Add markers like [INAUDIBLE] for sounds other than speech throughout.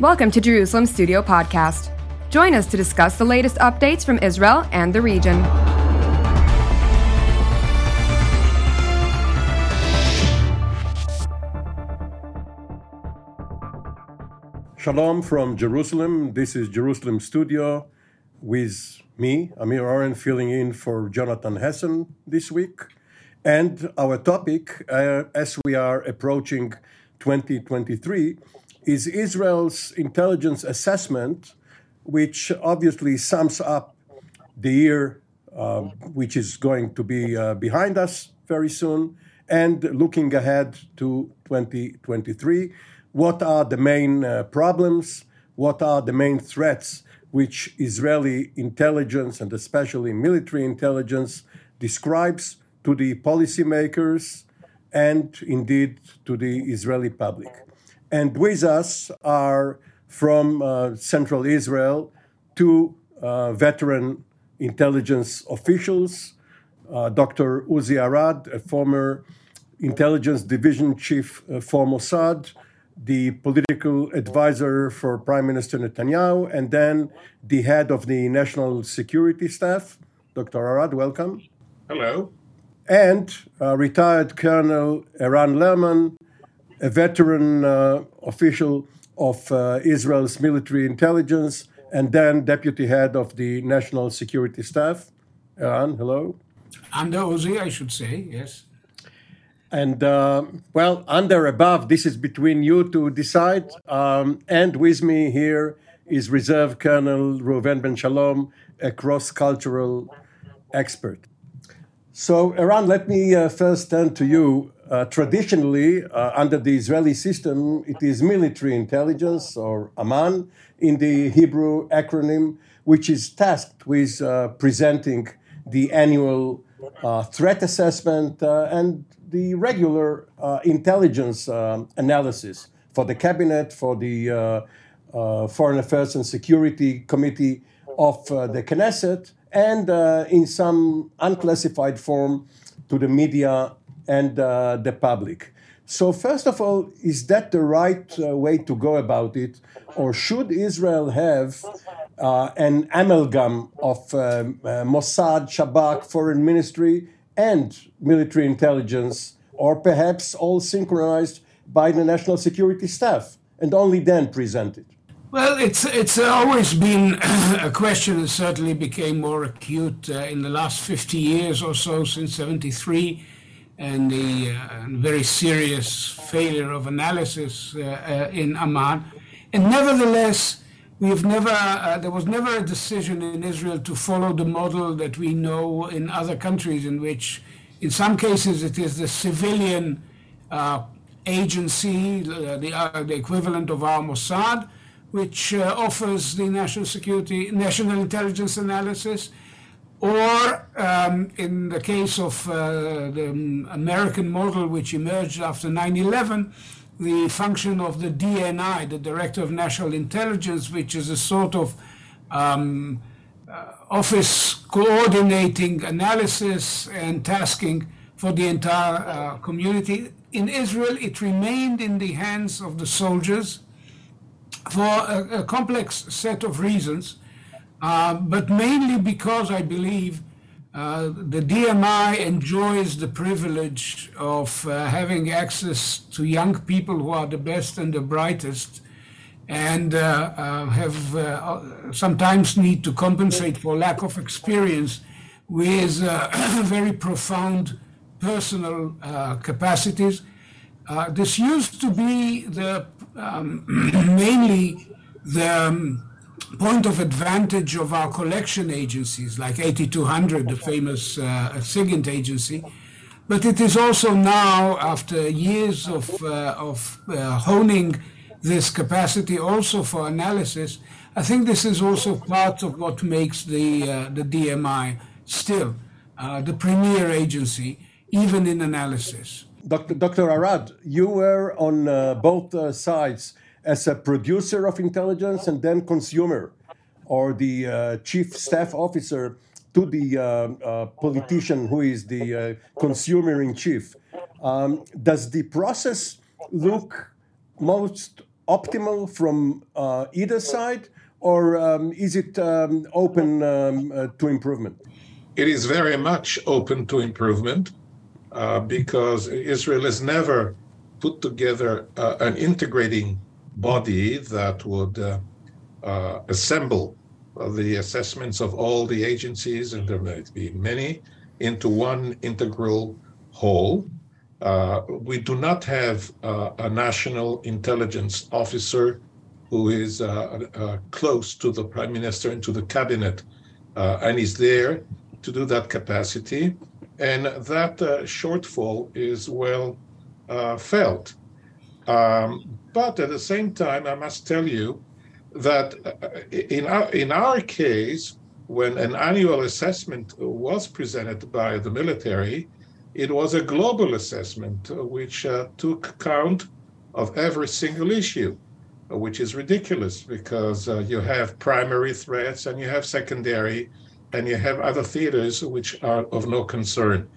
Welcome to Jerusalem Studio Podcast. Join us to discuss the latest updates from Israel and the region. Shalom from Jerusalem. This is Jerusalem Studio with me, Amir Oren, filling in for Jonathan Hessen this week. And our topic, uh, as we are approaching 2023, is Israel's intelligence assessment, which obviously sums up the year uh, which is going to be uh, behind us very soon, and looking ahead to 2023. What are the main uh, problems? What are the main threats which Israeli intelligence and especially military intelligence describes to the policymakers and indeed to the Israeli public? And with us are from uh, Central Israel two uh, veteran intelligence officials uh, Dr. Uzi Arad, a former intelligence division chief uh, for Mossad, the political advisor for Prime Minister Netanyahu, and then the head of the National Security Staff. Dr. Arad, welcome. Hello. And uh, retired Colonel Eran Lerman, a veteran uh, official of uh, Israel's military intelligence, and then deputy head of the National Security Staff. Eran, hello. Under Uzi, I should say, yes. And uh, well, under, above, this is between you to decide. Um, and with me here is Reserve Colonel Reuven Ben Shalom, a cross cultural expert. So, Eran, let me uh, first turn to you. Uh, traditionally, uh, under the Israeli system, it is military intelligence, or Aman in the Hebrew acronym, which is tasked with uh, presenting the annual uh, threat assessment uh, and the regular uh, intelligence analysis for the cabinet, for the Foreign Affairs and Security Committee of the Knesset, and in some unclassified form to the media and the public. So, first of all, is that the right way to go about it, or should Israel have uh, an amalgam of uh, uh, Mossad, Shabak, foreign ministry, and military intelligence, or perhaps all synchronized by the national security staff, and only then presented? Well, it's it's always been [COUGHS] a question that certainly became more acute uh, in the last 50 years or so since 73 and the uh, very serious failure of analysis uh, in Aman. And nevertheless, We've never, uh, there was never a decision in Israel to follow the model that we know in other countries, in which, in some cases, it is the civilian uh, agency, uh, the, uh, the, equivalent of our Mossad, which uh, offers the national security, national intelligence analysis, or um, in the case of uh, the American model, which emerged after 9 11 the function of the DNI, the Director of National Intelligence, which is a sort of um, uh, office coordinating analysis and tasking for the entire uh, community. In Israel, it remained in the hands of the soldiers for a, a complex set of reasons, uh, but mainly because I believe uh, the DMI enjoys the privilege of uh, having access to young people who are the best and the brightest, and uh, uh have uh, sometimes need to compensate for lack of experience with [CLEARS THROAT] very profound personal capacities. this used to be the um, [CLEARS THROAT] mainly the um, point of advantage of our collection agencies, like 8200, the famous uh, SIGINT agency. But it is also now, after years of, uh, of uh, honing this capacity also for analysis, I think this is also part of what makes the, uh, the DMI still uh, the premier agency, even in analysis. Dr. Dr. Arad, you were on uh, both sides as a producer of intelligence and then consumer or the uh, chief staff officer to the uh, uh, politician who is the uh, consumer in chief. Um, does the process look most optimal from uh, either side, or um, is it um, open um, uh, to improvement? It is very much open to improvement because Israel has never put together an integrating body that would uh, uh, assemble the assessments of all the agencies, and there might be many, into one integral whole. Uh, we do not have uh, a national intelligence officer who is uh, uh close to the prime minister and to the cabinet and is there to do that capacity. And that shortfall is well felt. Um, but at the same time, I must tell you that in our, in our case, when an annual assessment was presented by the military, it was a global assessment uh, which uh, took count of every single issue, uh, which is ridiculous because uh, you have primary threats and you have secondary and you have other theaters which are of no concern.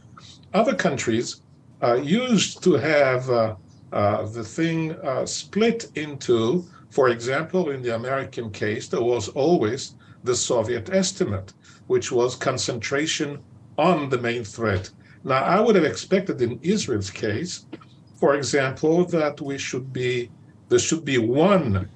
Other countries uh, used to have uh, the thing split into, for example, in the American case, there was always the Soviet estimate, which was concentration on the main threat. Now, I would have expected in Israel's case, for example, that we should be there should be one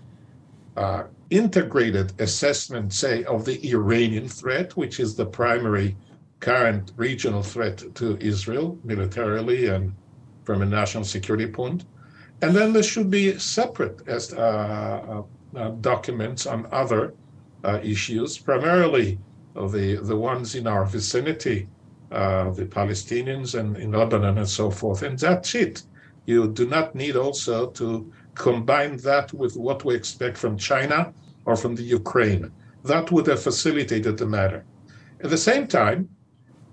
uh, integrated assessment, say, of the Iranian threat, which is the primary current regional threat to Israel militarily and from a national security point. And then there should be separate as, uh, uh, documents on other uh, issues, primarily the, the ones in our vicinity, uh, the Palestinians and in Lebanon and so forth. And that's it. You do not need also to combine that with what we expect from China or from the Ukraine. That would have facilitated the matter. At the same time,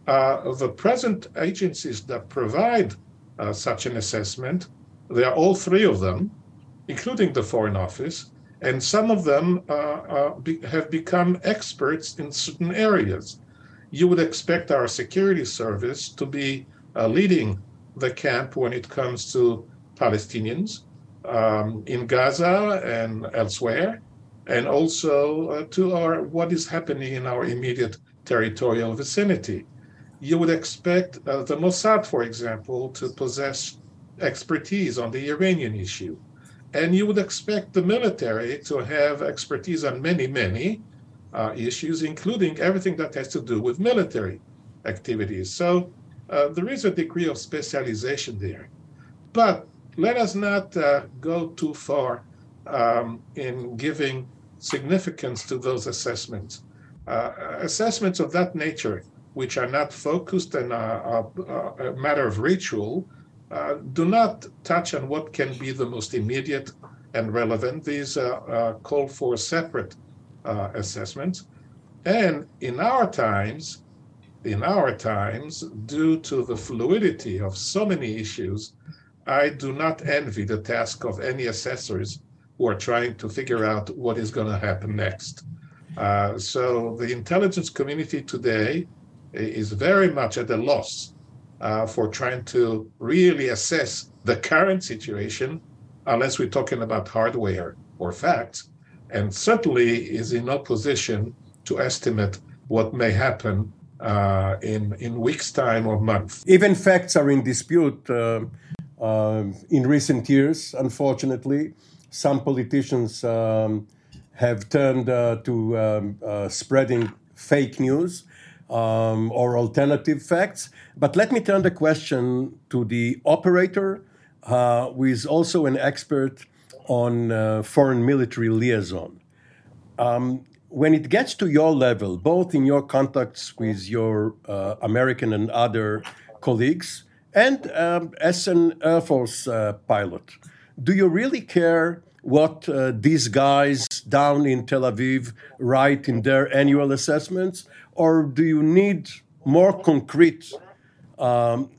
uh, the present agencies that provide uh, such an assessment, there are all three of them, including the Foreign Office, and some of them uh, uh, be, have become experts in certain areas. You would expect our security service to be uh, leading the camp when it comes to Palestinians um, in Gaza and elsewhere, and also uh, to our what is happening in our immediate territorial vicinity. You would expect uh, the Mossad, for example, to possess expertise on the Iranian issue and you would expect the military to have expertise on many, many uh, issues, including everything that has to do with military activities. So uh, there is a degree of specialization there. But let us not uh, go too far um, in giving significance to those assessments. Uh, assessments of that nature, which are not focused and are, are a matter of ritual, uh, do not touch on what can be the most immediate and relevant. These uh, uh, call for separate uh, assessments. And in our times, in our times, due to the fluidity of so many issues, I do not envy the task of any assessors who are trying to figure out what is going to happen next. Uh, so the intelligence community today is very much at a loss uh, for trying to really assess the current situation, unless we're talking about hardware or facts, and certainly is in no position to estimate what may happen uh, in in weeks' time or months. Even facts are in dispute. Uh, uh in recent years, unfortunately, some politicians um, have turned uh, to um, uh, spreading fake news um, or alternative facts. But let me turn the question to the operator, uh, who is also an expert on uh, foreign military liaison. Um, when it gets to your level, both in your contacts with your uh, American and other colleagues, and um, as an Air Force uh, pilot, do you really care what uh, these guys down in Tel Aviv write in their annual assessments, or do you need more concrete um,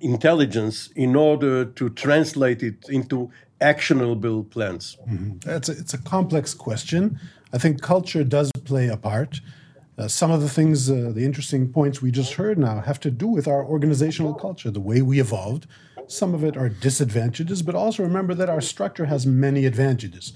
intelligence in order to translate it into actionable plans? Mm-hmm. It's, a, it's a complex question. I think culture does play a part. Uh, some of the things, uh, the interesting points we just heard now, have to do with our organizational culture, the way we evolved, Some of it are disadvantages, but also remember that our structure has many advantages.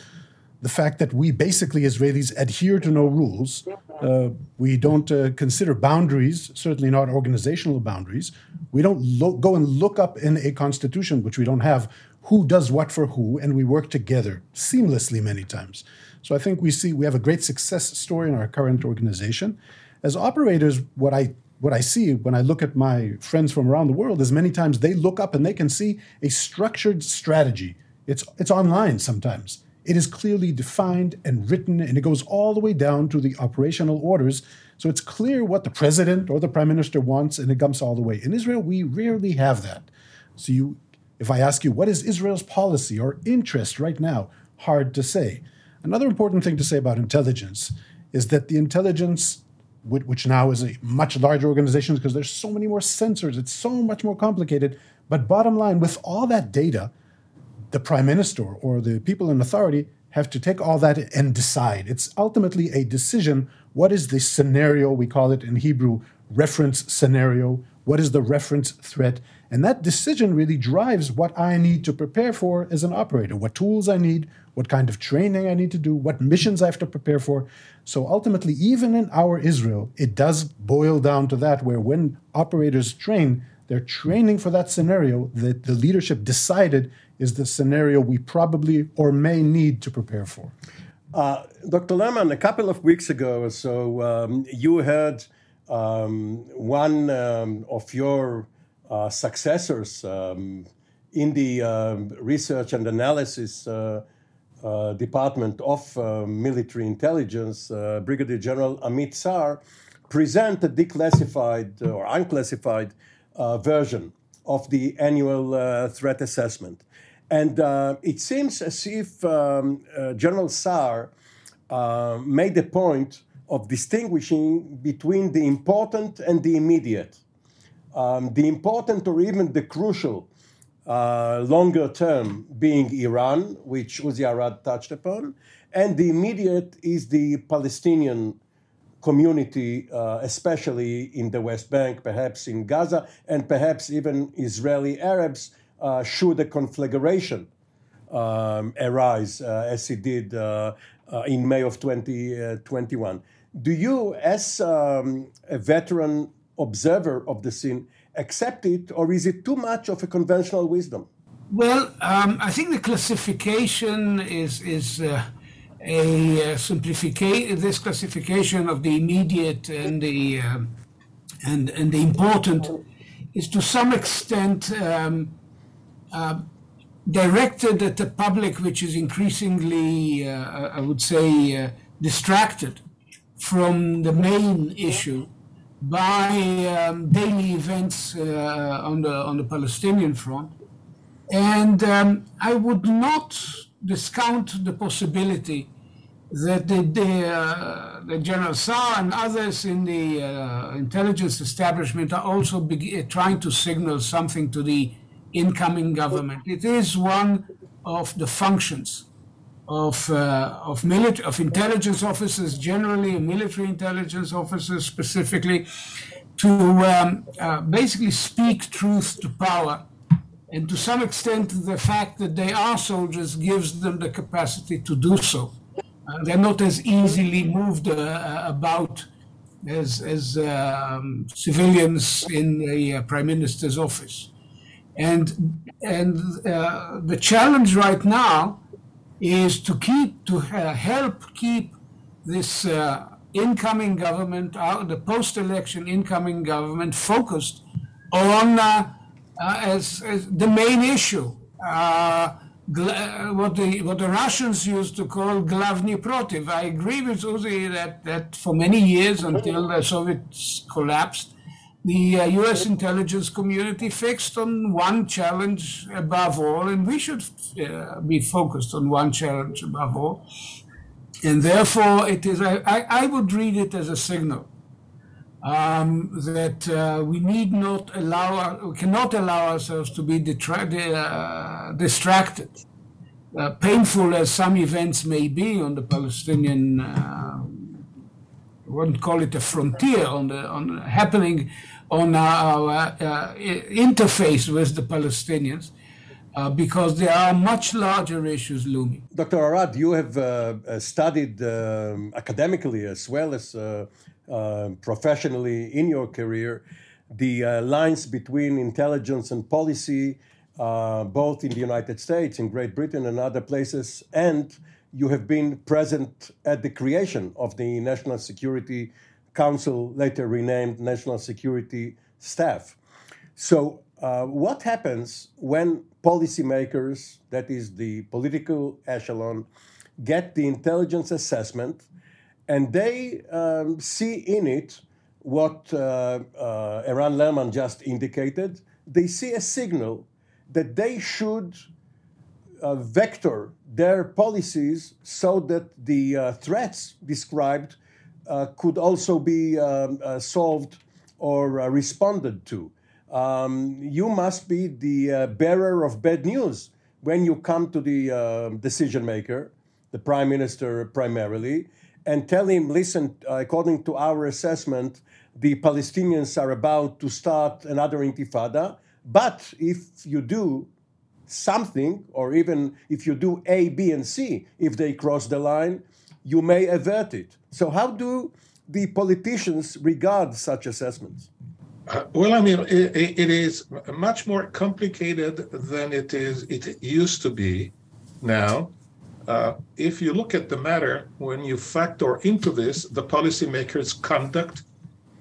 The fact that we basically, Israelis, adhere to no rules. Uh, we don't uh, consider boundaries, certainly not organizational boundaries. We don't lo- go and look up in a constitution, which we don't have, who does what for who, and we work together seamlessly many times. So I think we see we have a great success story in our current organization. As operators, what I what I see when I look at my friends from around the world is many times they look up and they can see a structured strategy. It's it's online sometimes. It is clearly defined and written, and it goes all the way down to the operational orders. So it's clear what the president or the prime minister wants, and it comes all the way. In Israel, we rarely have that. So you, if I ask you what is Israel's policy or interest right now, hard to say. Another important thing to say about intelligence is that the intelligence, which now is a much larger organization because there's so many more sensors, it's so much more complicated. But bottom line, with all that data, the prime minister or the people in authority have to take all that and decide. It's ultimately a decision. What is the scenario? We call it in Hebrew reference scenario. What is the reference threat? And that decision really drives what I need to prepare for as an operator, what tools I need, what kind of training I need to do, what missions I have to prepare for. So ultimately, even in our Israel, it does boil down to that, where when operators train, they're training for that scenario that the leadership decided is the scenario we probably or may need to prepare for. Uh, Dr. Lerman, a couple of weeks ago or so, um, you heard um, one um, of your uh, successors um, in the um, research and analysis uh, uh, department of uh, military intelligence, Brigadier General Amit Saar, present a declassified or unclassified version of the annual threat assessment. And uh, it seems as if um, uh, General Saar uh, made a point of distinguishing between the important and the immediate. Um, the important or even the crucial uh, longer term being Iran, which Uzi Arad touched upon, and the immediate is the Palestinian community, uh, especially in the West Bank, perhaps in Gaza, and perhaps even Israeli Arabs uh, should a conflagration um, arise, uh, as it did uh, in May of 2021. Do you, as um, a veteran observer of the scene, accept it, or is it too much of a conventional wisdom? Well, um, I think the classification is is uh, a uh, simplification. This classification of the immediate and the um, and and the important is to some extent um, uh, directed at the public which is increasingly, uh, I would say, uh, distracted from the main issue by um, daily events uh, on the on the Palestinian front, and um, I would not discount the possibility that the, the, uh, the General Saar and others in the uh, intelligence establishment are also be- trying to signal something to the incoming government. It is one of the functions of uh, of military of intelligence officers generally, military intelligence officers specifically, to um, uh, basically speak truth to power. And to some extent, the fact that they are soldiers gives them the capacity to do so. Uh, they're not as easily moved uh, about as, as um, civilians in the uh, prime minister's office. And and uh, the challenge right now is to keep to uh, help keep this uh, incoming government, uh, the post-election incoming government, focused on uh, uh, as, as, the main issue. what the what the Russians used to call glavny protiv. I agree with Uzi that that for many years until the Soviets collapsed, the uh, US intelligence community fixed on one challenge above all, and we should uh, be focused on one challenge above all. And therefore, it is, I, I would read it as a signal um, that uh, we need not allow, we cannot allow ourselves to be detra- uh, distracted. Uh, painful as some events may be on the Palestinian uh, wouldn't call it a frontier on the on happening on our uh, interface with the Palestinians. Uh, because there are much larger issues looming. Dr. Arad, you have uh, uh, studied um, academically as well as uh, uh, professionally in your career the uh, lines between intelligence and policy, both in the United States, in Great Britain, and other places, and you have been present at the creation of the National Security Council, later renamed National Security Staff. So, uh, what happens when policymakers, that is the political echelon, get the intelligence assessment and they um, see in it what uh, uh, Eran Lerman just indicated? They see a signal that they should uh, vector their policies so that the uh, threats described uh, could also be um, uh, solved or responded to um, you must be the uh, bearer of bad news when you come to the uh, decision maker, the prime minister primarily, and tell him, listen, according to our assessment, the Palestinians are about to start another intifada. But if you do something, or even if you do A, B, and C, if they cross the line, you may avert it. So, how do the politicians regard such assessments? Uh, well, I mean, it, it is much more complicated than it is. It used to be. Now, uh, if you look at the matter, when you factor into this the policymaker's conduct,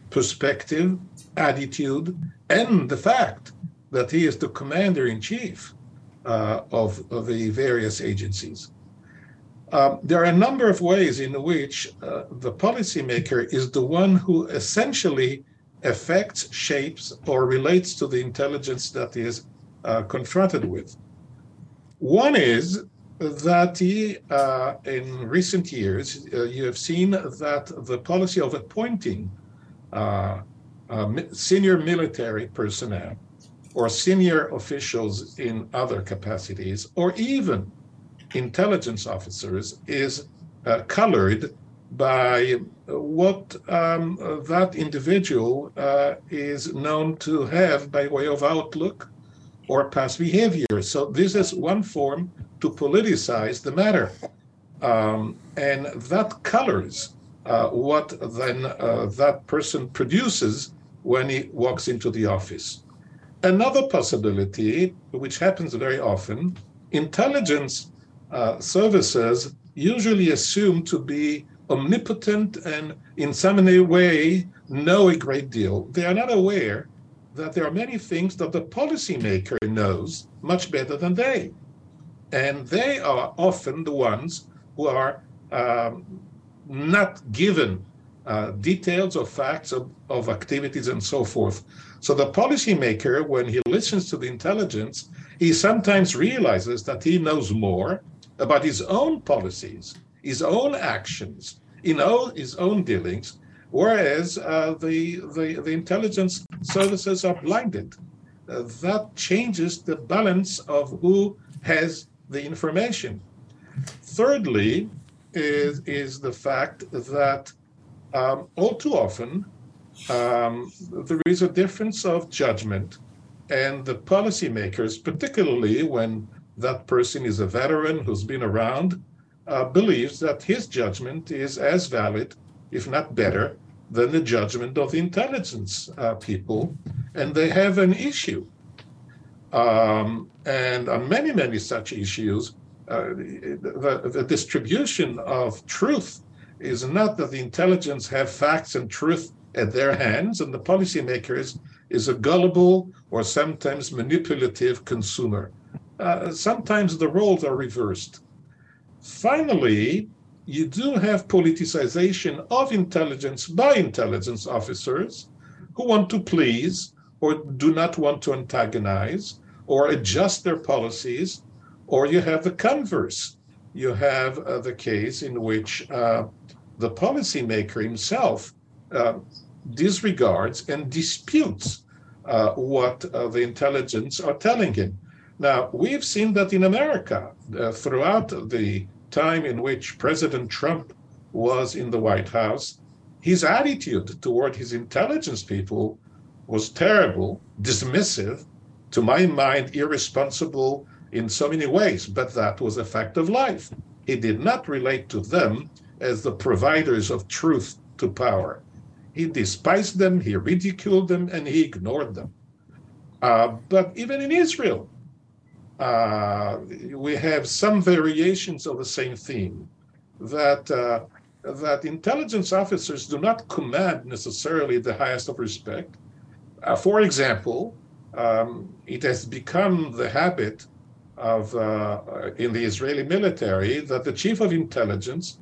perspective, attitude, and the fact that he is the commander in chief uh, of, of, the various agencies. Um, there are a number of ways in which uh, the policymaker is the one who essentially affects, shapes, or relates to the intelligence that is uh, confronted with. One is that uh, in recent years, uh, you have seen that the policy of appointing uh, uh, senior military personnel or senior officials in other capacities, or even intelligence officers, is uh, colored by what um, that individual uh, is known to have by way of outlook or past behavior. So, this is one form to politicize the matter. Um, and that colors uh, what then uh, that person produces when he walks into the office. Another possibility, which happens very often, intelligence uh, services usually assume to be omnipotent and in some way know a great deal. They are not aware that there are many things that the policymaker knows much better than they. And they are often the ones who are um, not given uh, details or facts of, of activities and so forth. So the policymaker, when he listens to the intelligence, he sometimes realizes that he knows more about his own policies, his own actions, in all his own dealings, whereas uh, the, the, the intelligence services are blinded. Uh, that changes the balance of who has the information. Thirdly, is, is the fact that um, all too often um, there is a difference of judgment, and the policymakers, particularly when that person is a veteran who's been around, uh, believes that his judgment is as valid, if not better, than the judgment of the intelligence uh, people, and they have an issue. Um, and on many, many such issues, uh, the, the, distribution of truth is not that the intelligence have facts and truth at their hands, and the policymakers is a gullible or sometimes manipulative consumer. Uh, sometimes the roles are reversed. Finally, you do have politicization of intelligence by intelligence officers who want to please or do not want to antagonize or adjust their policies, or you have the converse. You have uh, the case in which uh, the policymaker himself uh, disregards and disputes uh, what uh, the intelligence are telling him. Now, we've seen that in America uh, throughout the time in which President Trump was in the White House. his attitude toward his intelligence people was terrible, dismissive, to my mind, irresponsible in so many ways, but that was a fact of life. He did not relate to them as the providers of truth to power. He despised them, he ridiculed them, and he ignored them. Uh, but even in Israel, uh, we have some variations of the same theme that uh, that intelligence officers do not command necessarily the highest of respect. Uh, for example, um, it has become the habit of uh, in the Israeli military that the chief of intelligence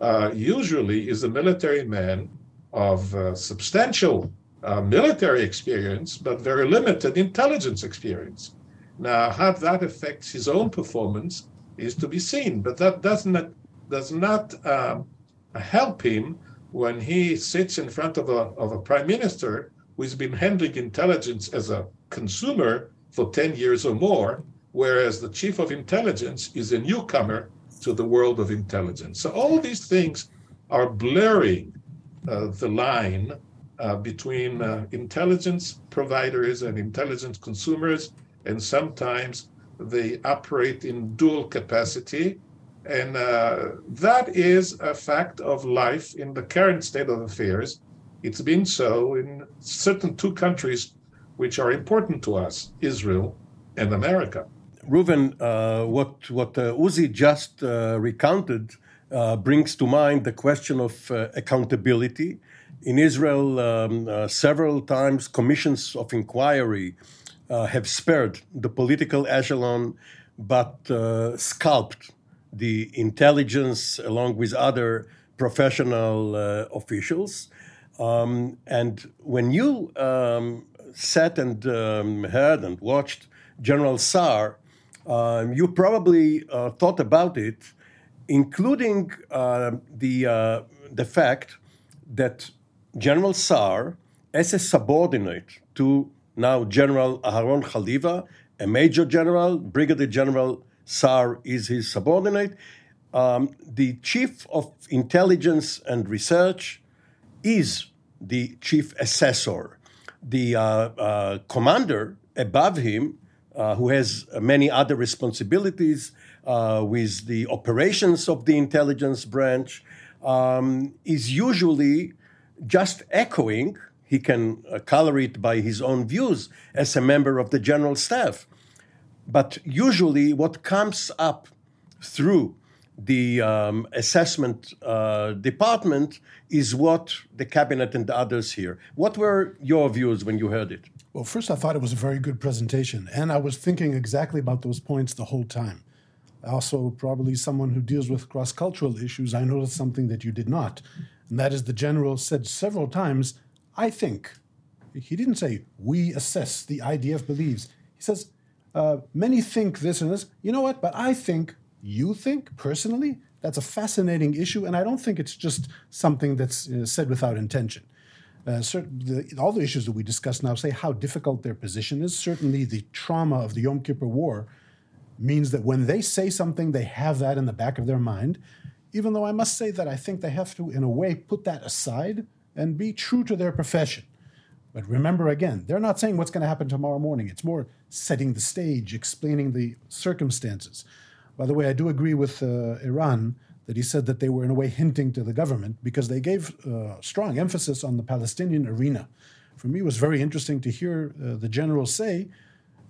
uh, usually is a military man of uh, substantial uh, military experience, but very limited intelligence experience. Now, how that affects his own performance is to be seen, but that does not does not um, help him when he sits in front of a of a prime minister who's been handling intelligence as a consumer for 10 years or more, whereas the chief of intelligence is a newcomer to the world of intelligence. So all these things are blurring uh, the line uh, between uh, intelligence providers and intelligence consumers, and sometimes they operate in dual capacity. And uh, that is a fact of life in the current state of affairs. It's been so in certain two countries which are important to us Israel and America. Reuven, uh, what what uh, Uzi just uh, recounted uh, brings to mind the question of uh, accountability. In Israel, um, uh, several times commissions of inquiry have spared the political echelon, but scalped the intelligence along with other professional officials. Um, and when you um, sat and um, heard and watched General Saar, um, you probably uh, thought about it, including uh, the uh, the fact that General Saar, as a subordinate to now General Aharon Haliva, a major general, Brigadier General Saar is his subordinate. Um, the chief of intelligence and research is the chief assessor. The uh, uh, commander above him uh, who has many other responsibilities uh, with the operations of the intelligence branch, um, is usually just echoing. He can uh, color it by his own views as a member of the general staff. But usually, what comes up through the um, assessment uh, department is what the cabinet and the others hear. What were your views when you heard it? Well, first, I thought it was a very good presentation, and I was thinking exactly about those points the whole time. Also, probably someone who deals with cross cultural issues, I noticed something that you did not, and that is the general said several times, I think. He didn't say, we assess, the IDF believes. He says, uh, many think this and this. You know what? But I think, you think personally? That's a fascinating issue, and I don't think it's just something that's uh, said without intention. Uh, certain, the, all the issues that we discuss now say how difficult their position is. Certainly, the trauma of the Yom Kippur War means that when they say something, they have that in the back of their mind. Even though I must say that I think they have to, in a way, put that aside and be true to their profession. But remember again, they're not saying what's going to happen tomorrow morning. It's more setting the stage, explaining the circumstances. By the way, I do agree with uh, Eran that he said that they were in a way hinting to the government because they gave uh, strong emphasis on the Palestinian arena. For me, it was very interesting to hear uh, the general say,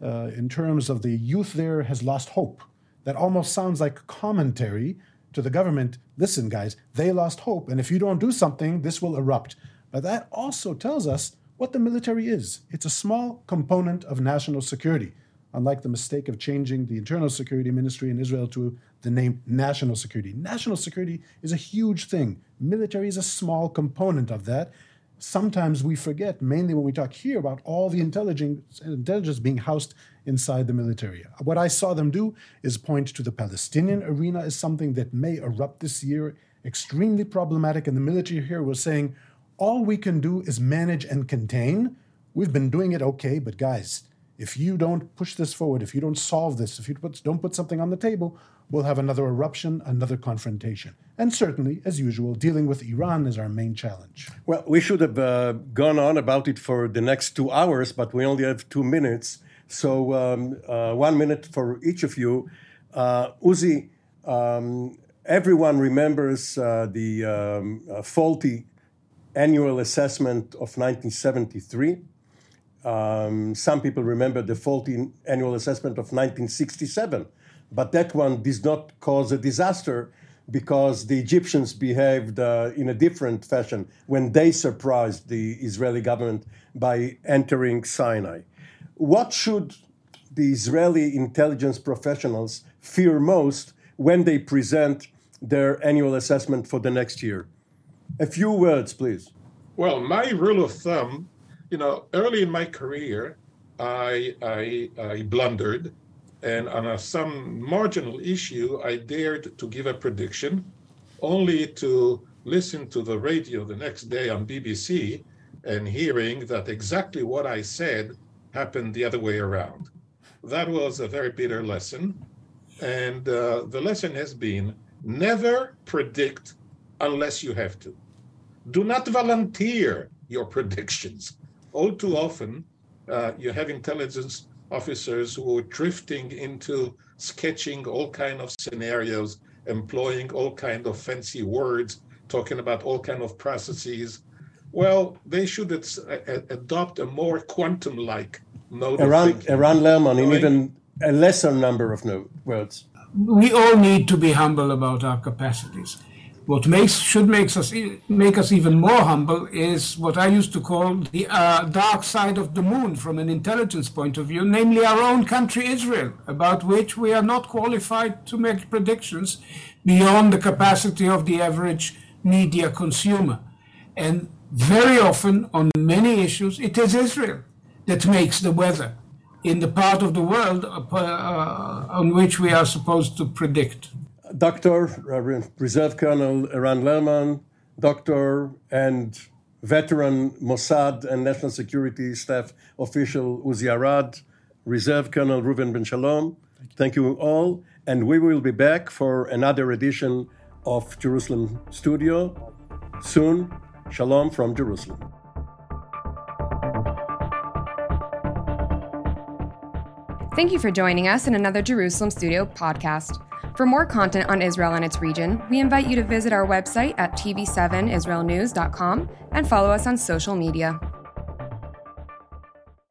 uh, in terms of the youth there has lost hope. That almost sounds like commentary to the government. Listen, guys, they lost hope, and if you don't do something, this will erupt. But that also tells us what the military is. It's a small component of national security unlike the mistake of changing the internal security ministry in Israel to the name national security. National security is a huge thing. Military is a small component of that. Sometimes we forget, mainly when we talk here about all the intelligence, intelligence being housed inside the military. What I saw them do is point to the Palestinian arena as something that may erupt this year, extremely problematic. And the military here was saying, all we can do is manage and contain. We've been doing it okay, but guys, if you don't push this forward, if you don't solve this, if you put, don't put something on the table, we'll have another eruption, another confrontation. And certainly, as usual, dealing with Iran is our main challenge. Well, we should have uh, gone on about it for the next two hours, but we only have two minutes. So, um, uh, one minute for each of you. Uh, Uzi, um, everyone remembers uh, the um, uh, faulty annual assessment of 1973. Um, some people remember the faulty annual assessment of 1967, but that one did not cause a disaster because the Egyptians behaved uh, in a different fashion when they surprised the Israeli government by entering Sinai. What should the Israeli intelligence professionals fear most when they present their annual assessment for the next year? A few words, please. Well, my rule of thumb, you know, early in my career, I, I, I blundered, and on a, some marginal issue, I dared to give a prediction, only to listen to the radio the next day on BBC and hearing that exactly what I said happened the other way around. That was a very bitter lesson. And uh, the lesson has been never predict unless you have to. Do not volunteer your predictions. All too often, uh, you have intelligence officers who are drifting into sketching all kind of scenarios, employing all kind of fancy words, talking about all kind of processes. Well, they should ad- adopt a more quantum-like mode Eran, of thinking. Eran Lerman, in even a lesser number of no- words. We all need to be humble about our capacities. What makes should makes us make us even more humble is what I used to call the uh, dark side of the moon from an intelligence point of view, namely our own country, Israel, about which we are not qualified to make predictions beyond the capacity of the average media consumer. And very often, on many issues, it is Israel that makes the weather in the part of the world uh, on which we are supposed to predict. Dr. Uh, Reserve Colonel Eran Lerman, Doctor and veteran Mossad and National Security Staff official Uzi Arad, Reserve Colonel Reuven Ben Shalom. Thank you all, and we will be back for another edition of Jerusalem Studio soon. Shalom from Jerusalem. Thank you for joining us in another Jerusalem Studio podcast. For more content on Israel and its region, we invite you to visit our website at tv7israelnews.com and follow us on social media.